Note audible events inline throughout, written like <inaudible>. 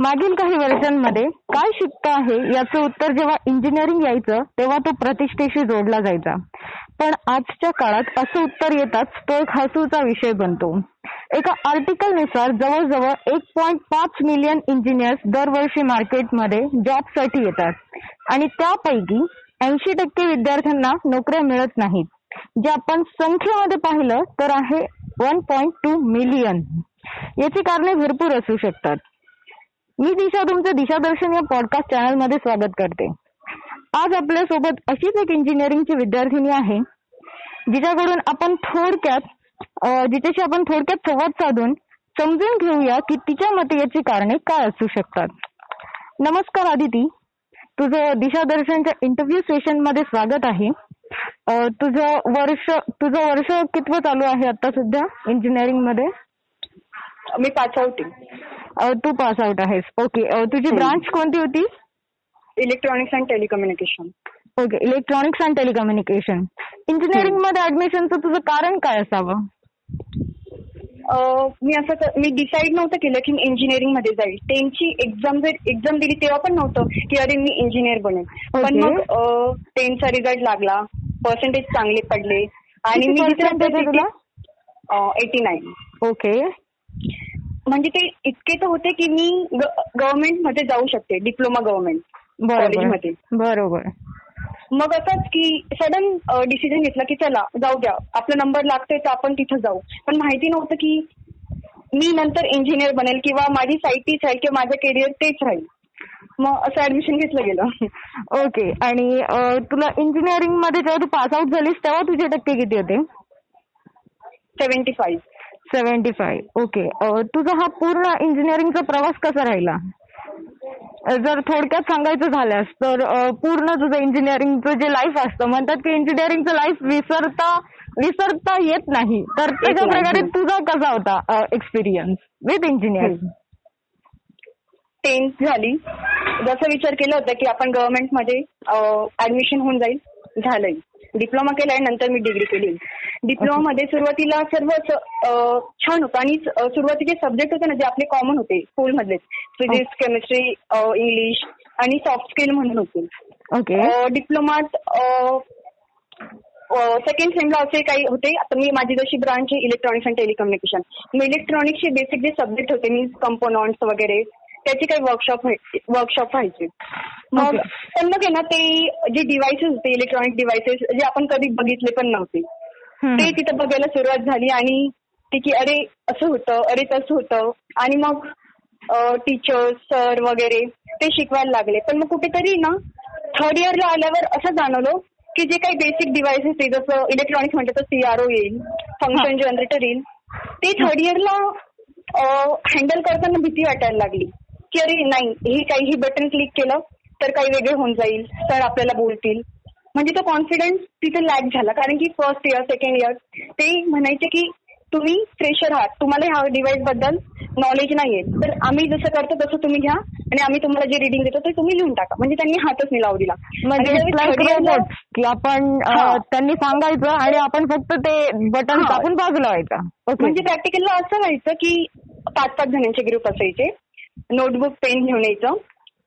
मागील काही वर्षांमध्ये काय शिकतो आहे याचं उत्तर जेव्हा इंजिनिअरिंग यायचं तेव्हा तो प्रतिष्ठेशी जोडला जायचा. पण आजच्या काळात असं उत्तर येताच तो एक हसूचा विषय बनतो. एका आर्टिकलनुसार जवळजवळ एक पॉईंट पाच मिलियन इंजिनियर्स दरवर्षी मार्केटमध्ये जॉबसाठी येतात. आणि त्यापैकी ऐंशी टक्के विद्यार्थ्यांना नोकऱ्या मिळत नाहीत. जे आपण संख्येमध्ये पाहिलं तर आहे वन पॉईंट टू मिलियन याची कारणे भरपूर असू शकतात. मी दिशा तुमचं दिशादर्शन या पॉडकास्ट चॅनलमध्ये स्वागत करते. आज आपल्यासोबत अशीच एक इंजिनिअरिंगची विद्यार्थिनी आहे जिच्याकडून आपण थोडक्यात जिच्याशी आपण थोडक्यात संवाद साधून समजून घेऊया की तिच्या मते याची कारणे काय असू शकतात. नमस्कार आदिती. तुझं दिशादर्शनच्या इंटरव्ह्यू सेशनमध्ये स्वागत आहे. तुझं वर्ष तुझं वर्ष कितवं चालू आहे आता सध्या इंजिनिअरिंगमध्ये? मी पाचवती तू पास आउट आहेस. ओके तुझी. ब्रांच कोणती होती? Electronics and telecommunication okay electronics and telecommunication इंजिनिअरिंगमध्ये ऍडमिशनचं तुझं कारण काय असावं? मी असं मी डिसाईड नव्हतं केलं की मी इंजिनिअरिंगमध्ये जाईल. टेनची एक्झाम एक्झाम दिली तेव्हा पण नव्हतं की अरे मी इंजिनियर बनेल पण. मग टेनचा रिझल्ट लागला. पर्सेंटेज चांगले पडले. आणि मी? एटी नाईन ओके म्हणजे ते इतके तर होते की मी गव्हर्नमेंटमध्ये जाऊ शकते डिप्लोमा गव्हर्नमेंट कॉलेजमध्ये. बरोबर. मग असंच की सडन डिसिजन घेतला की चला जाऊ द्या. आपला नंबर लागतोय तर आपण तिथं जाऊ. पण माहिती नव्हतं की मी नंतर इंजिनियर बनेल किंवा माझी साईट तीच राहील किंवा माझं करिअर तेच राहील. मग असं ऍडमिशन घेतलं गेलं. <laughs> ओके आणि तुला इंजिनिअरिंगमध्ये जेव्हा तू पास आउट झालीस तेव्हा तुझे टक्के किती होते? Seventy five seventy five. Okay तुझा हा पूर्ण इंजिनिअरिंगचा प्रवास कसा राहिला? जर थोडक्यात सांगायचं झाल्यास तर पूर्ण तुझं इंजिनिअरिंगचं जे लाईफ असतं म्हणतात की इंजिनिअरिंगचं लाईफ विसरता विसरता येत नाही. तर त्याच्या. प्रकारे तुझा कसा होता एक्सपिरियन्स विथ इंजिनिअरिंग टेन्थ झाली. जसं विचार केला होता की आपण गव्हर्नमेंटमध्ये ऍडमिशन होऊन जाईल झालंय. डिप्लोमा केलाय नंतर मी डिग्री केली. डिप्लोमामध्ये सुरुवातीला सर्व असं, अं, छान होतं. आणि सुरुवातीचे सब्जेक्ट होते ना जे आपले कॉमन होते स्कूलमधले फिजिक्स केमिस्ट्री इंग्लिश आणि सॉफ्ट स्किल म्हणून होते. डिप्लोमात सेकंड सेमला असे काही होते. आता मी माझी जशी ब्रांच आहे इलेक्ट्रॉनिक्स अँड टेलिकम्युनिकेशन मग इलेक्ट्रॉनिक्सचे बेसिक जे सब्जेक्ट होते मीन्स कंपोनंट्स वगैरे त्याचे काही वर्कशॉप वर्कशॉप व्हायचे. मग. पण मग आहे ना ते जे डिव्हायसेस होते इलेक्ट्रॉनिक डिव्हायसेस जे आपण कधी बघितले पण नव्हते ते तिथं बघायला सुरुवात झाली आणि ते की अरे असं होतं अरे तसं होतं. आणि मग टीचर्स सर वगैरे ते शिकवायला लागले. पण मग कुठेतरी ना थर्ड इयरला आल्यावर असं जाणवलं की जे काही बेसिक डिव्हायसेस आहे जसं इलेक्ट्रॉनिक्स म्हटलं तर सीआरओ येईल फंक्शन जनरेटर येईल ते थर्ड इयरला हँडल करताना भीती वाटायला लागली. की अरे नाही. हे काही ही बटन क्लिक केलं तर काही वेगळे होऊन जाईल. सर आपल्याला बोलतील. म्हणजे तो कॉन्फिडन्स तिथे लॅक झाला. कारण की फर्स्ट इयर सेकंड इयर ते म्हणायचे की तुम्ही फ्रेशर आहात. तुम्हाला ह्या डिव्हाइसबद्दल नॉलेज नाहीये. तर आम्ही जसं करतो तसं तुम्ही घ्या. आणि आम्ही तुम्हाला जे रिडिंग देतो ते तुम्ही लिहून टाका. म्हणजे त्यांनी हातच नाही लावू दिला. म्हणजे आपण. त्यांनी सांगायचं आणि आपण फक्त ते बटन. टाकून बाजूला व्हायचा. म्हणजे प्रॅक्टिकलला असं व्हायचं की पाच पाच जणांचे ग्रुप असायचे. नोटबुक पेन घेऊन यायचं.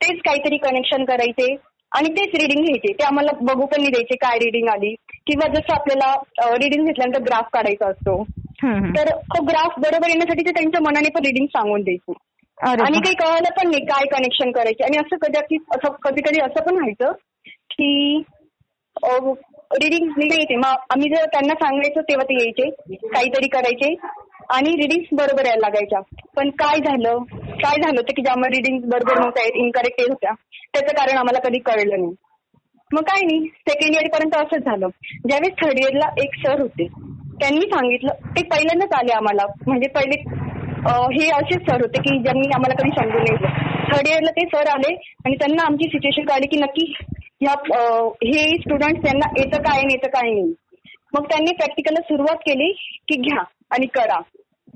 तेच काहीतरी कनेक्शन करायचे आणि तेच रिडिंग घ्यायचे. ते आम्हाला बघू पण नाही द्यायचे काय रिडिंग आली. किंवा जसं आपल्याला रिडिंग घेतल्यानंतर ग्राफ काढायचा असतो. तर तो ग्राफ बरोबर येण्यासाठी ते त्यांच्या मनाने पण रिडिंग सांगून द्यायचे. आणि. काही कळालं पण नाही काय कनेक्शन करायचे. आणि असं कधी असं कधी कधी असं पण व्हायचं की रिडिंग नाही येते मग आम्ही जर त्यांना सांगायचो तेव्हा ते यायचे. काहीतरी करायचे. आणि रिडिंग बरोबर यायला लागायच्या. पण काय झालं? काय झालं होतं की ज्यामुळे रिडिंग बरोबर नव्हत्या येत इनकरेक्ट येत होत्या? त्याचं कारण आम्हाला कधी कळलं नाही. मग काय नाही सेकंड इयर पर्यंत असंच झालं. ज्यावेळेस थर्ड इयरला एक सर होते त्यांनी सांगितलं ते पहिल्यांदाच आले आम्हाला. म्हणजे पहिले हे असेच सर होते की ज्यांनी आम्हाला कधी समजून नाही थर्ड इयरला ते सर आले आणि त्यांना आमची सिच्युएशन कळली की नक्की ह्या हे स्टुडंट त्यांना येतं काय नाही येतं काय नाही. मग त्यांनी प्रॅक्टिकलला सुरुवात केली की घ्या. आणि करा.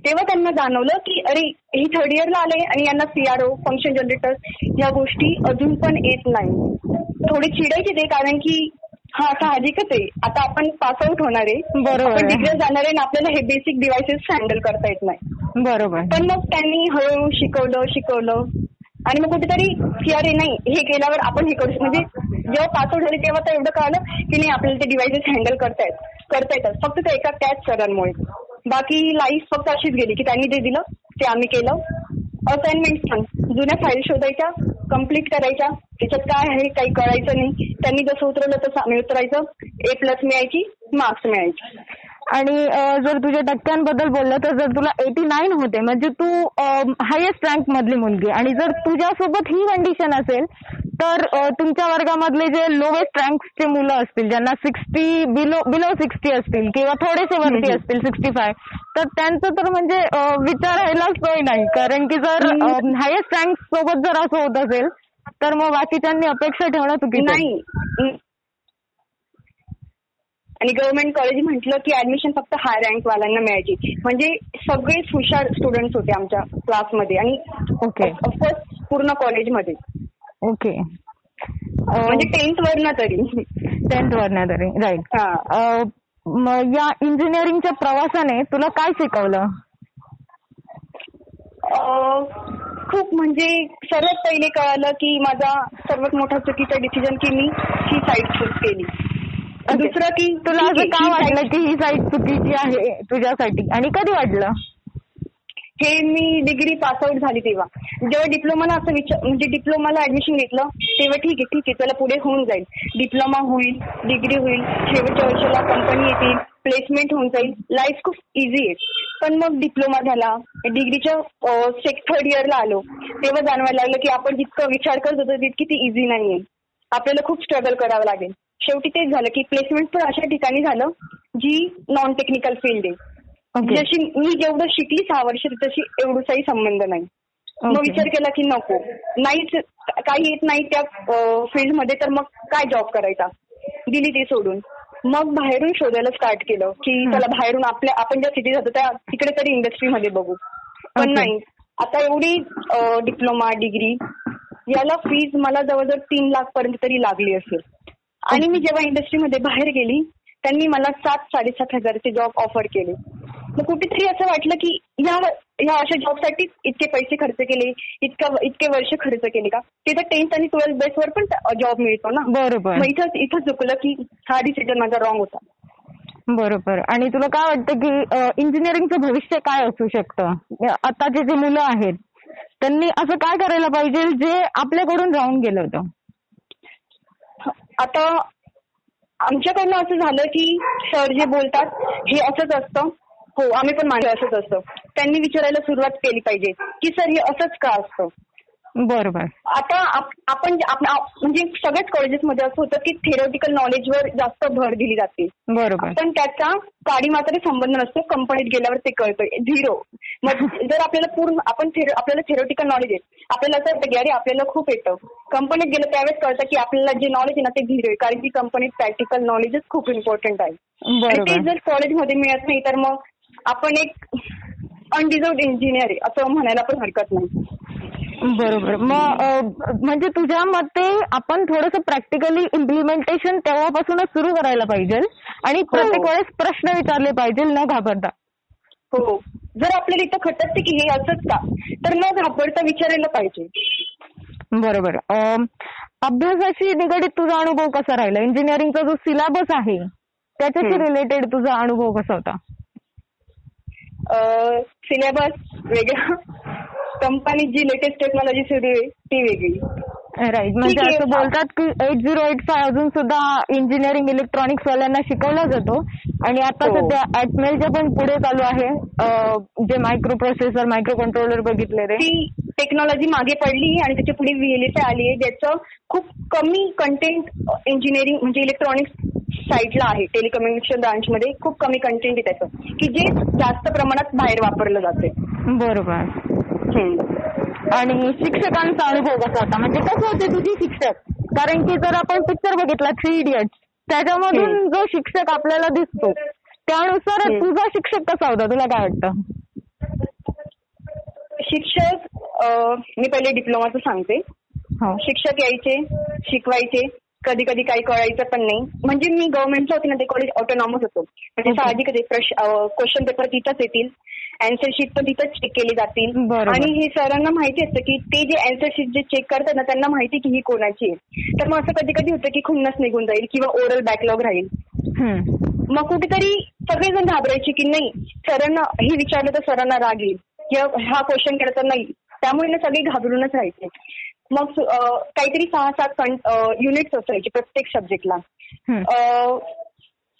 तेव्हा त्यांना जाणवलं की अरे हे थर्ड इयरला आले आणि यांना सीआरओ फंक्शन जनरेटर या गोष्टी अजून पण येत नाही. थोडे चिडायचे ते कारण की हा साहजिकच आहे. आता आपण पास आउट होणार आहे. बरोबर. डिग्री जाणार आहे आणि आपल्याला हे बेसिक डिव्हायसेस हँडल करता येत नाही. बरोबर पण मग त्यांनी हळूहळू शिकवलं शिकवलं. आणि मग कुठेतरी की अरे नाही हे केल्यावर आपण हे करू. म्हणजे जेव्हा पासआउट झाले तेव्हा तर एवढं कळलं की नाही आपल्याला ते डिव्हाइसेस हँडल करतायत करता येतात. फक्त त्या एका त्याच सरांमुळे. बाकी लाईफ फक्त अशीच गेली की त्यांनी जे दिलं ते आम्ही केलं. असाइनमेंट पण. जुन्या फाईल शोधायच्या कंप्लीट करायच्या. त्याच्यात काय आहे काही कळायचं नाही. त्यांनी जसं उतरवलं तसं आम्ही उतरायचं. ए प्लस मिळायची मार्क्स मिळायचे. आणि जर तुझ्या टक्क्यांबद्दल बोललं तर जर तुला एटी नाईन होते म्हणजे तू हायेस्ट रँक मधली मुलगी. आणि जर तुझ्यासोबत ही कंडिशन असेल तर तुमच्या वर्गामधले जे लोवेस्ट रँकचे मुलं असतील ज्यांना सिक्स्टी बिलो बिलो सिक्स्टी असतील किंवा थोडेसे वरती. असतील सिक्स्टी फाय तर त्यांचं तर म्हणजे विचारायलाच सोय नाही कारण की जर. हायेस्ट रँक सोबत जर असं होत असेल तर मग बाकीच्यांनी अपेक्षा ठेवणं चुकीचं आहे. नाही आणि गव्हर्नमेंट कॉलेज म्हटलं की ऍडमिशन फक्त हाय रँक वाल्यांना मिळायची म्हणजे सगळेच हुशार स्टुडंट्स होते आमच्या क्लासमध्ये आणि ओके ऑफकोर्स पूर्ण कॉलेजमध्ये ओके. म्हणजे टेन्थ वरनं तरी. टेन्थ वरनं तरी. राईट हा. या इंजिनिअरिंगच्या प्रवासाने तुला काय शिकवलं? खूप म्हणजे सर्वात पहिले कळालं की माझा सर्वात मोठा चुकीचा डिसिजन की मी ही साईड चूज केली. दुसरं की तुला असं का वाटलं की ही साईट चुकीची आहे तुझ्यासाठी? आणि कधी वाटलं? हे मी डिग्री पासआउट झाली तेव्हा. जेव्हा डिप्लोमाला असं विचार म्हणजे डिप्लोमाला ऍडमिशन घेतलं तेव्हा ठीक आहे ठीक आहे चला पुढे होऊन जाईल. डिप्लोमा होईल डिग्री होईल शेवटच्या वर्षाला कंपनी येतील प्लेसमेंट होऊन जाईल. लाईफ खूप इझी आहे. पण मग डिप्लोमा झाला डिग्रीच्या सेक थर्ड इयरला आलो. तेव्हा जाणवायला लागलं की आपण जितकं विचार करत होतो तितकी ती इझी नाहीये. आपल्याला खूप स्ट्रगल करावं लागेल. शेवटी तेच झालं की प्लेसमेंट पण अशा ठिकाणी झालं जी नॉन टेक्निकल फील्ड आहे. जशी मी जेवढं शिकली सहा वर्ष तशी एवढाही संबंध नाही. मग. विचार केला की नको. नाहीच काही येत नाही त्या फील्डमध्ये तर मग काय जॉब करायचा? दिली ती सोडून. मग बाहेरून शोधायला स्टार्ट केलं की. चला बाहेरून आपल्या आपण ज्या सिटीत राहतो त्या तिकडे तरी इंडस्ट्रीमध्ये बघू. पण. नाही. आता एवढी डिप्लोमा डिग्री याला फीज मला जवळजवळ तीन लाख पर्यंत तरी लागली असेल. आणि मी जेव्हा इंडस्ट्रीमध्ये बाहेर गेली त्यांनी मला सात साडेसात हजारचे जॉब ऑफर केले. मग कुठेतरी असं वाटलं की ह्या ह्या अशा जॉबसाठी इतके पैसे खर्च केले इतका इतके वर्ष खर्च केले का? तिथं टेन्थ आणि ट्वेल्थ बेसवर पण जॉब मिळतो ना? बरोबर. मग इथं इथं चुकलं की हा डिसिजन माझा रॉंग होता. बरोबर. आणि तुला काय वाटतं की इंजिनिअरिंगचं भविष्य काय असू शकतं? आताचे जे मुलं आहेत त्यांनी असं काय करायला पाहिजे जे आपल्याकडून राहून गेलं होतं? आता आमच्याकडनं असं झालं की सर जे बोलतात हे असंच असतं. हो आम्ही पण माझं असंच असतं. त्यांनी विचारायला सुरुवात केली पाहिजे की सर हे असंच का असतं? बरोबर. आता आप- आपण म्हणजे सगळ्याच कॉलेजेसमध्ये असं होतं की थेरोटिकल नॉलेजवर जास्त भर दिली जाते. बरोबर. पण त्याचा काडी मात्र संबंध नसतो कंपनीत गेल्यावर ते कळतं. झिरो मग जर आपल्याला पूर्ण आपण आपल्याला थेरोटिकल नॉलेज आहे आपल्याला असं वाटतं की अरे आपल्याला खूप येतं. कंपनीत गेलं त्यावेळेस कळतं की आपल्याला जे नॉलेज आहे ना ते झिरो आहे. कारण की कंपनीत प्रॅक्टिकल नॉलेजच खूप इम्पॉर्टंट आहे. ते जर कॉलेजमध्ये मिळत नाही तर मग आपण एक अनडिझर्व इंजिनियर आहे असं म्हणायला पण हरकत नाही. बरोबर. मग म्हणजे तुझ्या मते आपण थोडस प्रॅक्टिकली इम्प्लिमेंटेशन तेव्हापासूनच सुरू करायला पाहिजे आणि प्रत्येक वेळेस प्रश्न विचारले पाहिजे न घाबरता. हो. जर आपल्याला इथं खटकते की हे असंच का तर न घाबरता विचारायला पाहिजे. बरोबर. अभ्यासाशी निगडीत तुझा अनुभव कसा राहिला? इंजिनिअरिंगचा जो सिलेबस आहे त्याच्याशी. रिलेटेड तुझा अनुभव कसा होता? सिलेबस वेगळा. कंपनीत जी लेटेस्ट टेक्नॉलॉजी सुरू आहे ती वेगळी. राईट म्हणजे. असं बोलतात की एट झिरो एट फाय अजून सुद्धा इंजिनिअरिंग इलेक्ट्रॉनिक्स वाल्यांना शिकवला जातो. आणि आता हो. सध्या ऍटमेलच्या पण पुढे चालू आहे. जे मायक्रो प्रोसेसर मायक्रो कंट्रोलर बघितले ती टेक्नॉलॉजी मागे पडली आणि त्याच्या पुढे व्हीएलएसआय आली आहे ज्याचं खूप कमी कंटेंट इंजिनिअरिंग म्हणजे इलेक्ट्रॉनिक्स साईडला आहे टेलिकम्युनिकेशन ब्रांचमध्ये खूप कमी कंटेंट आहे त्याचं. की जे जास्त प्रमाणात बाहेर वापरलं जाते बरोबर. आणि शिक्षकांचा अनुभव कसा होता? म्हणजे कसे होते तुझे शिक्षक? कारण की जर आपण पिक्चर बघितला थ्री इडियट्स त्याच्यामधून. जो शिक्षक आपल्याला दिसतो त्यानुसार. तुझा शिक्षक कसा होता? तुला काय वाटतं? शिक्षक मी पहिले डिप्लोमाचं सांगते. हो. शिक्षक यायचे शिकवायचे. कधी कधी काही कळायचं पण नाही. म्हणजे मी गव्हर्नमेंटचं होते ना ते कॉलेज ऑटोनॉमस होतो. म्हणजे. साहजिकच क्वेश्चन पेपर तिथंच येतील. अँसर शीट पण तिथंच चेक केली जातील. आणि हे सरांना माहिती असतं की ते जे अँसर शीट जे चेक करतात ना त्यांना माहिती की ही कोणाची आहे. तर मग असं कधी कधी होतं की खुन्नस निघून जाईल किंवा ओरल बॅकलॉग राहील. मग कुठेतरी सगळेजण घाबरायचे की नाही सरांना हे विचारलं तर सरांना राग येईल. किंवा हा क्वेश्चन केला तर नाही त्यामुळे ना सगळे घाबरूनच राहायचे. मग काहीतरी सहा सात युनिट्स असायचे प्रत्येक सब्जेक्टला.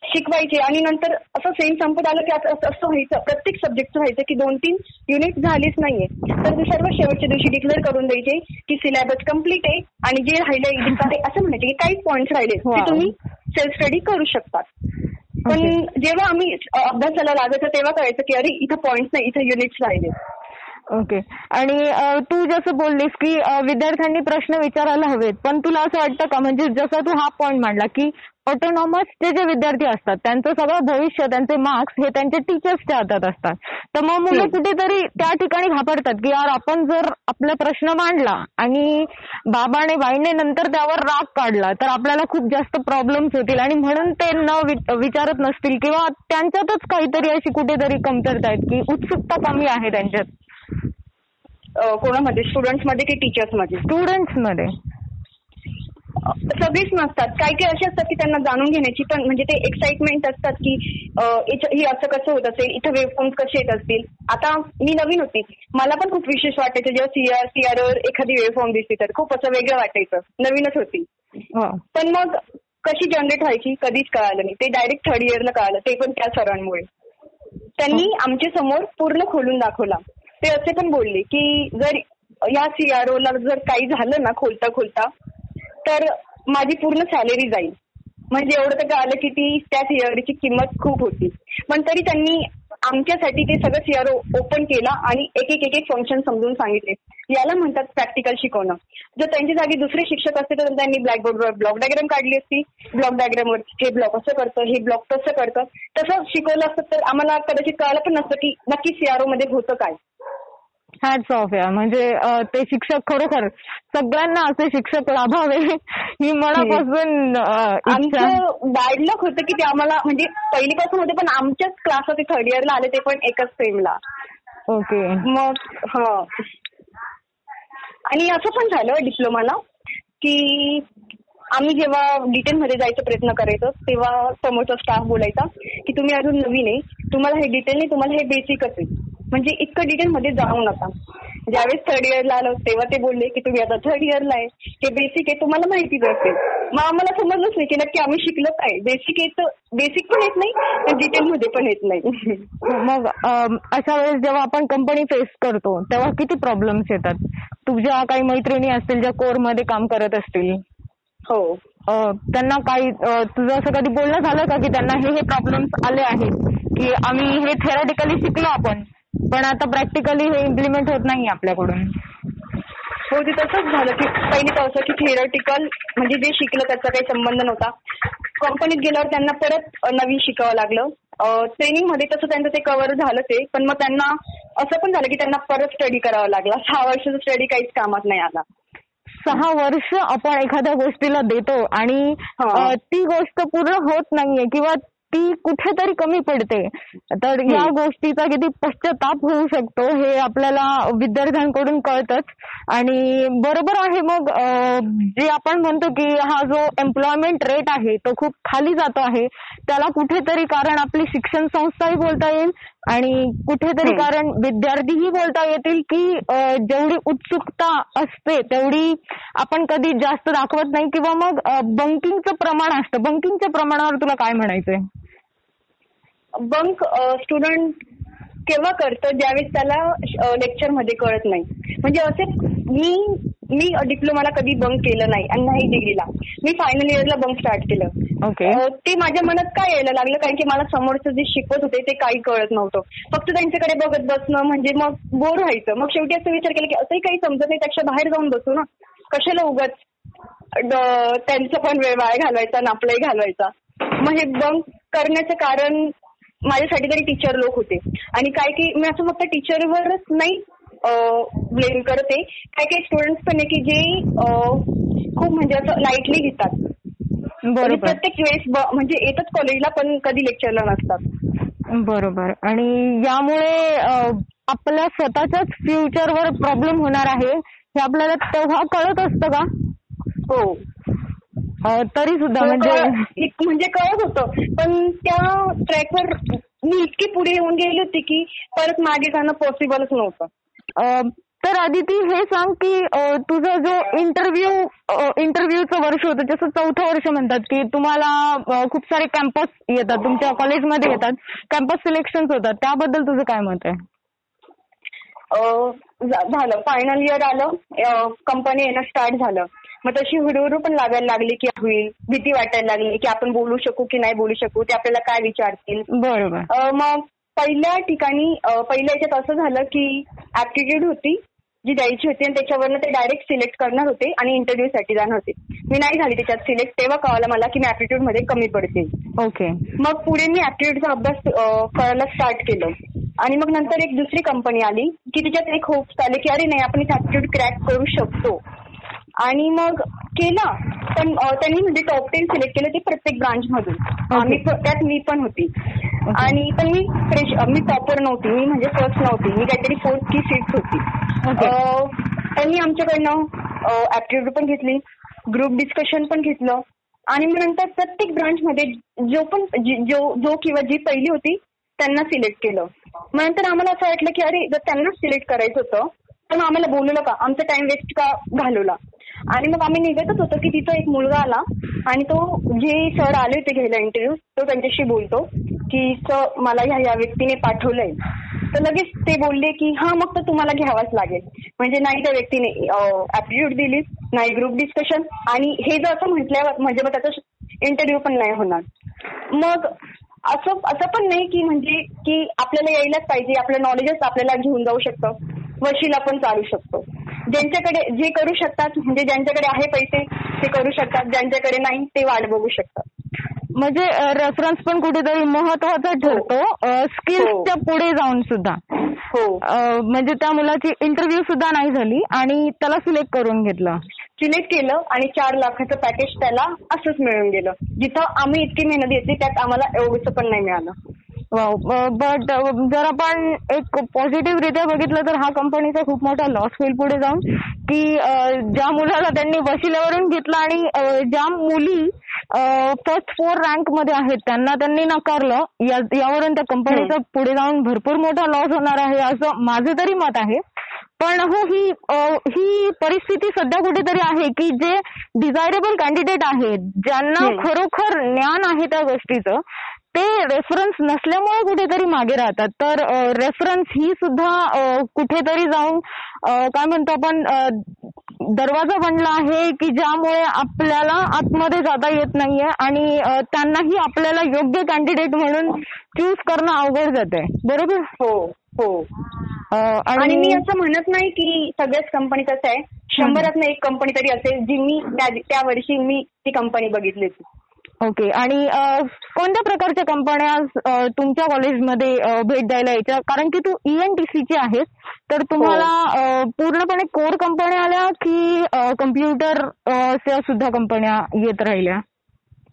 शिकवायचे आणि नंतर असं सेम संपत आलं की आता असं व्हायचं. प्रत्येक सब्जेक्टचं व्हायचं की दोन तीन युनिट झालीच नाहीये. तर ते सर्व शेवटच्या दिवशी डिक्लेअर करून द्यायचे की सिलेबस कंप्लीट आहे आणि जे राहिले असं म्हणायचे की काहीच पॉईंट्स राहिले ते Wow. तुम्ही सेल्फ स्टडी करू शकतात. पण जेव्हा आम्ही अभ्यासाला लागायचं तेव्हा कळायचं की अरे इथं पॉईंट्स नाही इथं युनिट्स राहिले. ओके. आणि तू जसं बोललीस की विद्यार्थ्यांनी प्रश्न विचारायला हवेत पण तुला असं वाटतं का? म्हणजे जसं तू हा पॉइंट मांडला की ऑटोनॉमसचे जे विद्यार्थी असतात त्यांचं सगळं भविष्य त्यांचे मार्क्स हे त्यांच्या टीचर्सच्या हातात असतात. तर मग मुलं. कुठेतरी त्या ठिकाणी घाबरतात की यार आपण जर आपला प्रश्न मांडला आणि बाबाने बाईने नंतर त्यावर राग काढला तर आपल्याला खूप जास्त प्रॉब्लेम्स होतील. आणि म्हणून ते न विचारत नसतील किंवा त्यांच्यातच काहीतरी अशी कुठेतरी कमतरता आहेत की उत्सुकता कमी आहे त्यांच्यात. कोणामध्ये? स्टुडंट्समध्ये की टीचर्समध्ये? स्टुडंट्समध्ये. सगळेच नसतात. काही काही असे असतात की त्यांना जाणून घेण्याची पण म्हणजे ते एक्साइटमेंट असतात की हे असं कसं होत असेल? इथं वेवफॉर्म्स कसे येत असतील? आता मी नवीन होती. मला पण खूप विशेष वाटायचं जेव्हा सीआर सीआरवर एखादी वेवफॉर्म दिसली तर. खूप असं वेगळं वाटायचं. नवीनच होती. हो. पण मग कशी जनरेट व्हायची? कधीच कळालं नाही. ते डायरेक्ट थर्ड इयरला कळालं. ते पण त्या सरांमुळे. त्यांनी आमच्यासमोर पूर्ण खोलून दाखवला. ते असे पण बोलले की जर या सीआरओला जर काही झालं ना खोलता खोलता तर माझी पूर्ण सॅलरी जाईल. म्हणजे एवढं तर कळालं की ती त्या सीआरओची किंमत खूप होती. पण तरी त्यांनी आमच्यासाठी ते सगळं सीआरओ ओपन केला आणि एक एक एक एक फंक्शन समजून सांगितले. याला म्हणतात प्रॅक्टिकल शिकवणं. जर त्यांच्या जागी दुसरे शिक्षक असते तर त्यांनी ब्लॅकबोर्डवर ब्लॉक डायग्राम काढली असती. ब्लॉक डायग्रामवर हे ब्लॉक असं करतं हे ब्लॉक तसं करतं. तसं शिकवलं असतं तर आम्हाला कदाचित कळालं पण नसतं की नक्की सीआरओ मध्ये होतं काय. हॅट्स ऑफ या म्हणजे ते शिक्षक खरोखर सगळ्यांना असे शिक्षक लाभावे ही मनापासून आमचं लक होतं की ते आम्हाला म्हणजे पहिलीपासून होते पण आमच्याच क्लास होते थर्ड इयरला आले ते पण एकच सेमला ओके. मग हा. आणि असं पण झालं डिप्लोमाला की आम्ही जेव्हा डिटेलमध्ये जायचा प्रयत्न करायचो तेव्हा समोरचा स्टाफ बोलायचा की तुम्ही अजून नवीन आहे. तुम्हाला हे डिटेल नाही तुम्हाला हे बेसिकच आहे म्हणजे इतकं डिटेलमध्ये जाऊ नका. ज्यावेळेस थर्ड इयरला आलो तेव्हा ते बोलले की तुम्ही आता थर्ड इयरला आहे. हे बेसिक आहे तुम्हाला माहितीच असेल मग आम्हाला समजलंच नाही की नक्की आम्ही शिकलो काय. बेसिक येत बेसिक पण येत नाही डिटेलमध्ये पण येत नाही. <laughs> मग अशा वेळेस जेव्हा आपण कंपनी फेस करतो तेव्हा किती प्रॉब्लेम्स येतात? तुझ्या काही मैत्रिणी असतील ज्या कोरमध्ये काम करत असतील? हो. त्यांना काही तुझं असं कधी बोलणं झालं का की त्यांना हे हे प्रॉब्लेम्स आले आहेत? की आम्ही हे थेरॉटिकली शिकलो आपण पण आता प्रॅक्टिकली हे इम्प्लिमेंट होत नाही आपल्याकडून. हो ते तसंच झालं की पहिले असं की थिअरटिकल म्हणजे जे शिकलं त्याचा काही संबंध नव्हता. कंपनीत गेल्यावर त्यांना परत नवीन शिकावं लागलं. ट्रेनिंगमध्ये तसं त्यांचं ते कव्हर झालं ते पण मग त्यांना असं पण झालं की त्यांना परत स्टडी करावा लागला. सहा वर्षाचा स्टडी काहीच कामात नाही आला. सहा वर्ष आपण एखाद्या गोष्टीला देतो आणि ती गोष्ट पूर्ण होत नाहीये किंवा ती कुठेतरी कमी पडते. तर या गोष्टीचा किती पश्चाताप होऊ शकतो हे आपल्याला विद्यार्थ्यांकडून कळतच. आणि बरोबर आहे मग जे आपण म्हणतो की हा जो एम्प्लॉयमेंट रेट आहे तो खूप खाली जातो आहे. त्याला कुठेतरी कारण आपली शिक्षण संस्थाही बोलता येईल आणि कुठेतरी. कारण विद्यार्थीही बोलता येतील की जेवढी उत्सुकता असते तेवढी आपण कधी जास्त दाखवत नाही किंवा मग बंकिंगचं प्रमाण असतं. बंकिंगच्या प्रमाणावर तुला काय म्हणायचंय? बंक स्टुडंट केव्हा करतं ज्यावेळेस त्याला लेक्चरमध्ये कळत नाही. म्हणजे असे मी मी डिप्लोमाला कधी बंक केलं नाही आणि नाही डिग्रीला मी फायनल इयरला बंक स्टार्ट केलं. ते माझ्या मनात काय यायला लागलं? कारण की मला समोरचं जे शिकवत होते ते काही कळत नव्हतं. फक्त त्यांच्याकडे बघत बसणं म्हणजे मग बोर व्हायचं. मग शेवटी असं विचार केला की असंही काही समजत नाही त्याच्या बाहेर जाऊन बसू ना. कशाला उगाच ड- त्यांचा पण वेळ वाया घालवायचा आणि आपलाही घालवायचा. मग हे बंक करण्याचं कारण माझ्यासाठी तरी टीचर लोक होते. आणि काय की मी असं फक्त टीचरवरच नाही ब्लेम करते काय काही स्टुडंट्स पण आहे की जे खूप म्हणजे असं लाईटली घेतात प्रत्येक वेळेस म्हणजे येतात कॉलेजला पण कधी लेक्चरला नसतात. बरोबर. आणि यामुळे आपल्या स्वतःच्याच फ्युचरवर प्रॉब्लेम होणार आहे. हे आपल्याला तेव्हा कळत असतं का? हो. तरी सुद्धा म्हणजे म्हणजे कळत होतं. पण त्या ट्रॅकवर मी इतकी पुढे येऊन गेली होती की परत मागे जाणं पॉसिबलच नव्हतं. तर आदिती हे सांग की तुझा जो इंटरव्ह्यू इंटरव्ह्यूचं वर्ष होतं जसं चौथं वर्ष म्हणतात की तुम्हाला खूप सारे कॅम्पस येतात तुमच्या कॉलेजमध्ये येतात कॅम्पस सिलेक्शन होतात त्याबद्दल तुझं काय मत आहे? झालं. फायनल इयर आलं कंपनी येणं स्टार्ट झालं. मग तशी हुडुहुडू पण लागायला लागली की होईल भीती वाटायला लागली की आपण बोलू शकू की नाही बोलू शकू ते आपल्याला काय विचारतील? बरोबर. मग पहिल्या ठिकाणी पहिल्या याच्यात असं झालं की ऍप्टिट्यूड होती जी द्यायची होती आणि त्याच्यावरनं ते डायरेक्ट सिलेक्ट करणार होते आणि इंटरव्ह्यू साठी जाणार होते. मी नाही झाली त्याच्यात सिलेक्ट तेव्हा कळालं मला की मी ऍप्टिट्यूडमध्ये कमी पडते. ओके. मग पुढे मी ऍप्टिट्यूडचा अभ्यास करायला स्टार्ट केलं. आणि मग नंतर एक दुसरी कंपनी आली की तिच्यात एक होप्स आले की अरे नाही आपण ऍप्टिट्यूड क्रॅक करू शकतो. आणि मग केला. पण त्यांनी म्हणजे टॉप टेन सिलेक्ट केले ते प्रत्येक ब्रांच मधून. आम्ही त्यात मी पण होती. आणि पण मी फ्रेश मी टॉपर नव्हती. मी म्हणजे फर्स्ट नव्हती. मी काहीतरी फोर्थ की फिफ्थ होती. त्यांनी आमच्याकडनं ऍप्टिट्यूड पण घेतली. ग्रुप डिस्कशन पण घेतलं. आणि मग नंतर प्रत्येक ब्रांच मध्ये जो पण जी- जो जो किंवा जी पहिली होती त्यांना सिलेक्ट केलं. मग नंतर आम्हाला असं वाटलं की अरे जर त्यांना सिलेक्ट करायचं होतं तर मग आम्हाला बोलवलं का आमचा टाइम वेस्ट का घालवला? आणि मग आम्ही निघतच होतो की तिथं एक मुलगा आला आणि तो जे सर आले होते घ्यायला इंटरव्ह्यू तो त्यांच्याशी बोलतो की सर मला ह्या या व्यक्तीने पाठवलंय. तर लगेच ते बोलले की हा मग तर तुम्हाला घ्यावाच लागेल. म्हणजे नाही त्या व्यक्तीने ऍप्टिट्यूड दिली नाही ग्रुप डिस्कशन आणि हे जर असं म्हटल्यावर म्हणजे मग त्याचा इंटरव्ह्यू पण नाही होणार. मग असं असं पण नाही की म्हणजे की आपल्याला यायलाच पाहिजे आपलं नॉलेजच आपल्याला घेऊन जाऊ शकतं. वशीला पण चालू शकतो. ज्यांच्याकडे जे करू शकतात म्हणजे ज्यांच्याकडे आहे पैसे ते करू शकतात. ज्यांच्याकडे नाही ते वाट बघू शकतात. म्हणजे रेफरन्स पण कुठेतरी महत्त्वाचा ठरतो. स्किल्सच्या पुढे जाऊन सुद्धा. हो. म्हणजे त्या मुलाची इंटरव्ह्यू सुद्धा नाही झाली आणि त्याला सिलेक्ट करून घेतलं. सिलेक्ट केलं आणि चार लाखाचं पॅकेज त्याला असंच मिळून गेलं. जिथं आम्ही इतकी मेहनत घेतली त्यात आम्हाला एवढंच पण नाही मिळालं. बट जर आपण एक पॉझिटिव्ह रित्या बघितलं तर हा कंपनीचा खूप मोठा लॉस होईल पुढे जाऊन. की अ, ज्या मुलाला त्यांनी वशिल्यावरून घेतलं आणि ज्या मुली फर्स्ट फोर रँकमध्ये आहेत त्यांना त्यांनी नकारलं यावरून त्या कंपनीचा पुढे जाऊन भरपूर मोठा लॉस होणार आहे असं माझं तरी मत आहे. पण हो ही ही परिस्थिती सध्या कुठेतरी आहे की जे डिझायरेबल कॅन्डिडेट आहेत ज्यांना. खरोखर ज्ञान आहे त्या गोष्टीचं ते रेफरन्स नसल्यामुळे कुठेतरी मागे राहतात. तर रेफरन्स ही सुद्धा कुठेतरी जाऊन काय म्हणतो आपण दरवाजा बनला आहे की ज्यामुळे आपल्याला आतमध्ये जाता येत नाहीये आणि त्यांनाही आपल्याला योग्य कॅन्डिडेट म्हणून चूज करणं अवघड जाते बरोबर? हो हो. आणि मी असं म्हणत नाही की सगळ्याच कंपनी तसं आहे. शंभरातनं एक कंपनी तरी असेल जी मी त्या- त्या वर्षी मी ती कंपनी बघितली होती. ओके. आणि कोणत्या प्रकारच्या कंपन्या तुमच्या कॉलेजमध्ये भेट द्यायला यायच्या? कारण की तू E ईएनटीसीची आहेस. तर तुम्हाला अ, पूर्णपणे कोर कंपन्या आल्या की कम्प्युटर सुद्धा कंपन्या येत राहिल्या?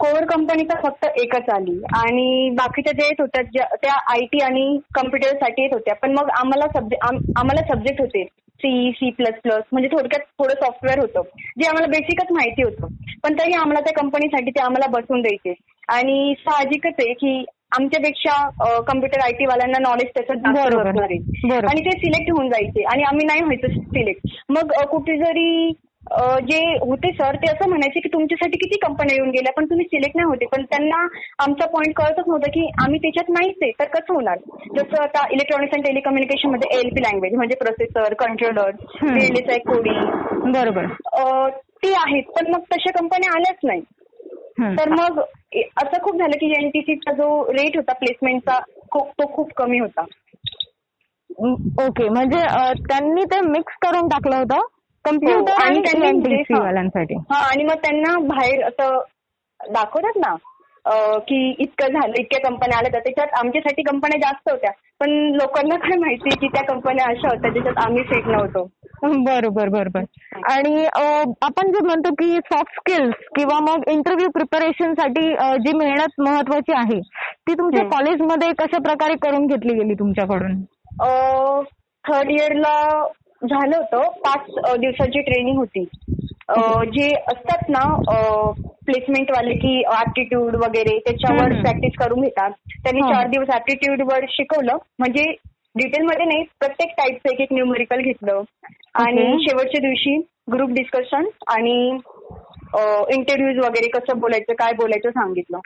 कोर कंपनी तर फक्त एकच आली. आणि बाकीच्या ज्या येत होत्या त्या आय टी आणि कम्प्युटरसाठी येत होत्या. पण मग आम्हाला सब्जेक्ट आम्हाला सब्जेक्ट होते. सी सी प्लस प्लस म्हणजे थोडक्यात थोडं सॉफ्टवेअर होतं. जे आम्हाला बेसिकच माहिती होतं. पण तरी आम्हाला त्या कंपनीसाठी ते आम्हाला बसवून द्यायचे. आणि साहजिकच आहे की आमच्यापेक्षा कम्प्युटर आय टी वाल्यांना नॉलेज त्याचं. असणार आहे. आणि ते सिलेक्ट होऊन जायचे. आणि आम्ही नाही व्हायचो सिलेक्ट मग कुठे जरी जे होते सर ते असं म्हणायचे की तुमच्यासाठी किती कंपन्या येऊन गेल्या पण तुम्ही सिलेक्ट नाही होते. पण त्यांना आमचा पॉईंट कळतच नव्हतं की आम्ही त्याच्यात नाहीच आहे तर कसं होणार? जसं आता इलेक्ट्रॉनिक्स अँड टेलिकम्युनिकेशनमध्ये एल पी लँग्वेज म्हणजे प्रोसेसर कंट्रोलर. बीएलएसआय कोडिंग बरोबर. ते आहेत पण मग तशा कंपन्या आल्याच नाही. तर मग असं खूप झालं की एनटीसीचा जो रेट होता प्लेसमेंटचा तो खूप कमी होता. ओके म्हणजे त्यांनी ते मिक्स करून टाकलं होतं? कम्प्युटर हो, आणि त्यांनी आणि मग त्यांना बाहेर असं दाखवतात ना की इतकं झालं इतक्या कंपन्या आल्या तर त्याच्यात आमच्यासाठी कंपन्या जास्त होत्या. पण लोकांना काय माहिती की त्या कंपन्या अशा होत्या ज्याच्यात आम्ही सेट नव्हतो. बरोबर बरोबर. आणि आपण जे म्हणतो की सॉफ्ट स्किल्स किंवा मग इंटरव्ह्यू प्रिपरेशनसाठी जी मेहनत महत्वाची आहे ती तुमच्या. कॉलेजमध्ये कशा प्रकारे करून घेतली गेली तुमच्याकडून? थर्ड इयरला झालं होतं पाच दिवसाची ट्रेनिंग होती जे असतात ना प्लेसमेंट वाले की ऍप्टिट्यूड वगैरे त्याच्यावर. प्रॅक्टिस करून घेतात त्यांनी. चार दिवस ऍप्टिट्यूड वर शिकवलं म्हणजे डिटेलमध्ये नाही प्रत्येक टाईपचं एक एक न्यूमेरिकल घेतलं आणि. शेवटच्या दिवशी ग्रुप डिस्कशन आणि इंटरव्ह्यूज वगैरे कसं बोलायचं काय बोलायचं सांगितलं.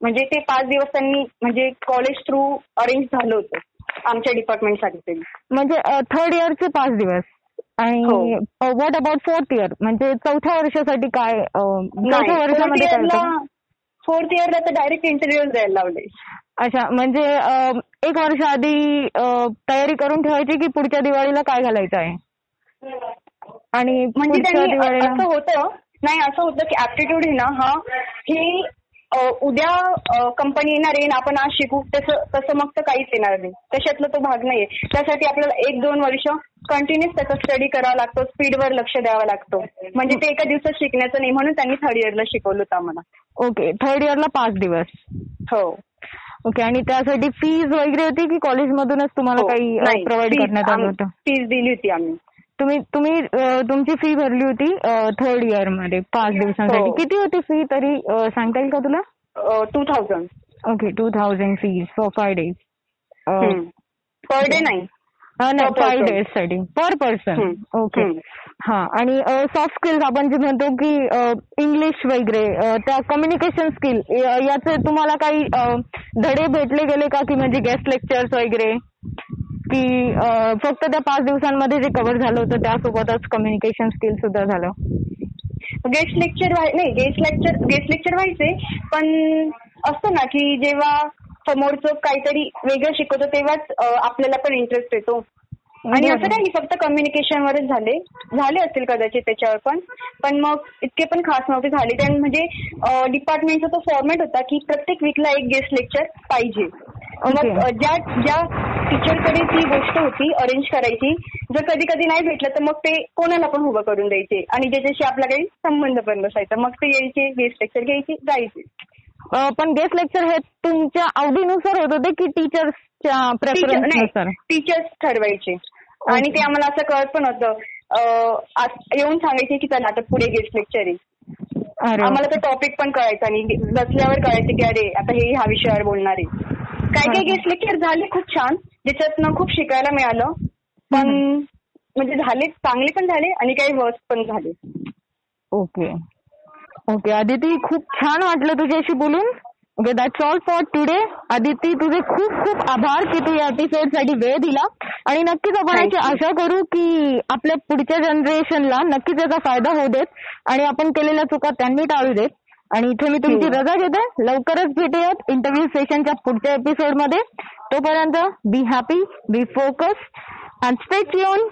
म्हणजे ते पाच दिवस त्यांनी म्हणजे कॉलेज थ्रू अरेंज झालं होतं आमच्या डिपार्टमेंटसाठी तरी. म्हणजे थर्ड इयरचे पाच दिवस. आणि. व्हॉट अबाउट फोर्थ इयर म्हणजे चौथ्या वर्षासाठी काय चौथ्या वर्षामध्ये? फोर्थ इयरला तर डायरेक्ट इंटरव्ह्यू द्यायला लावले. अच्छा म्हणजे एक वर्ष आधी तयारी करून ठेवायची की पुढच्या दिवाळीला काय घालायचं आहे? आणि म्हणजे असं होतं नाही असं होतं की ऍप्टिट्यूड आहे ना हा हे उद्या कंपनी येणार आहे आपण आज शिकू तसं तसं मग तर काहीच येणार नाही. तशातला तो भाग नाहीये. त्यासाठी आपल्याला एक दोन वर्ष कंटिन्युअस त्याचा स्टडी करावा लागतो स्पीडवर लक्ष द्यावा लागतो. म्हणजे ते एका दिवसात शिकण्याचं नाही म्हणून त्यांनी थर्ड इयरला शिकवलं होतं आम्हाला. ओके. थर्ड इयरला पाच दिवस? हो. ओके. आणि त्यासाठी फीज वगैरे होती की कॉलेजमधूनच तुम्हाला काही प्रोव्हाइड करण्यात आलं होतं? फीज दिली होती आम्ही. तुम्ही तुम्ही तुमची फी भरली होती थर्ड इयरमध्ये पाच दिवसांसाठी. हो. किती होती फी तरी सांगता येईल का तुला? Two thousand okay two thousand fees for five days per day नाही. नाही person. डेजसाठी. Per person. ओके. हा आणि सॉफ्ट स्किल्स आपण जे म्हणतो की इंग्लिश वगैरे त्या कम्युनिकेशन स्किल याचे तुम्हाला काही धडे भेटले गेले का? की म्हणजे गेस्ट लेक्चर्स वगैरे? की फक्त त्या पाच दिवसांमध्ये जे कव्हर झालं होतं. त्यासोबतच कम्युनिकेशन स्किल सुद्धा झालं. गेस्ट लेक्चर नाही गेस्ट लेक्चर गेस्ट लेक्चर व्हायचे पण असतं ना की जेव्हा समोरचं काहीतरी वेगळं शिकवतो तेव्हाच आपल्याला पण इंटरेस्ट येतो. आणि असं बरोबर. नाही फक्त कम्युनिकेशन वरच झाले. झाले असतील कदाचित त्याच्यावर पण. पण मग इतके पण खास नव्हते झाले. त्यां म्हणजे डिपार्टमेंटचा तो फॉर्मॅट होता की प्रत्येक वीकला एक गेस्ट लेक्चर पाहिजे. मग ज्या ज्या टीचरकडे ती गोष्ट होती अरेंज करायची जर कधी कधी नाही भेटलं तर मग ते कोणाला पण उभं करून द्यायचे. आणि ज्याच्याशी आपला काही संबंध पण नसायचा. मग ते यायचे गेस्ट लेक्चर घ्यायचे जायचे. पण गेस्ट लेक्चर हे तुमच्या आवडीनुसार होत होते की टीचर्सच्या प्रेफरन्सनुसार? टीचर्स ठरवायचे. आणि ते आम्हाला असं कळत पण होतं येऊन सांगायचे की चला आता पुढे गेस्ट लेक्चर आहे. आम्हाला तो टॉपिक पण कळायचा आणि बसल्यावर कळायचं की अरे आता हे ह्या विषयावर बोलणार आहे. काही काही. गेस्ट लेक्चर झाले खूप छान. ज्याच्यातनं खूप शिकायला मिळालं. पण. म्हणजे झाले चांगले पण झाले आणि काही वर्स पण झाले. ओके. ओके अदिती खूप छान वाटलं तुझ्याशी बोलून. Okay that's all for today Aditi तुझे खूप खूप आभार की तू या एपिसोडसाठी वेळ दिला. आणि नक्कीच आपण याची. आशा करू की आपल्या पुढच्या जनरेशनला नक्कीच याचा फायदा होऊ देत. आणि आपण केलेल्या चुका त्यांनी टाळू देत. आणि इथे मी तुमची हम्म. रजा घेते. लवकरच भेटूयात इंटरव्ह्यू सेशनच्या पुढच्या एपिसोडमध्ये. तोपर्यंत be happy be focus and stay tune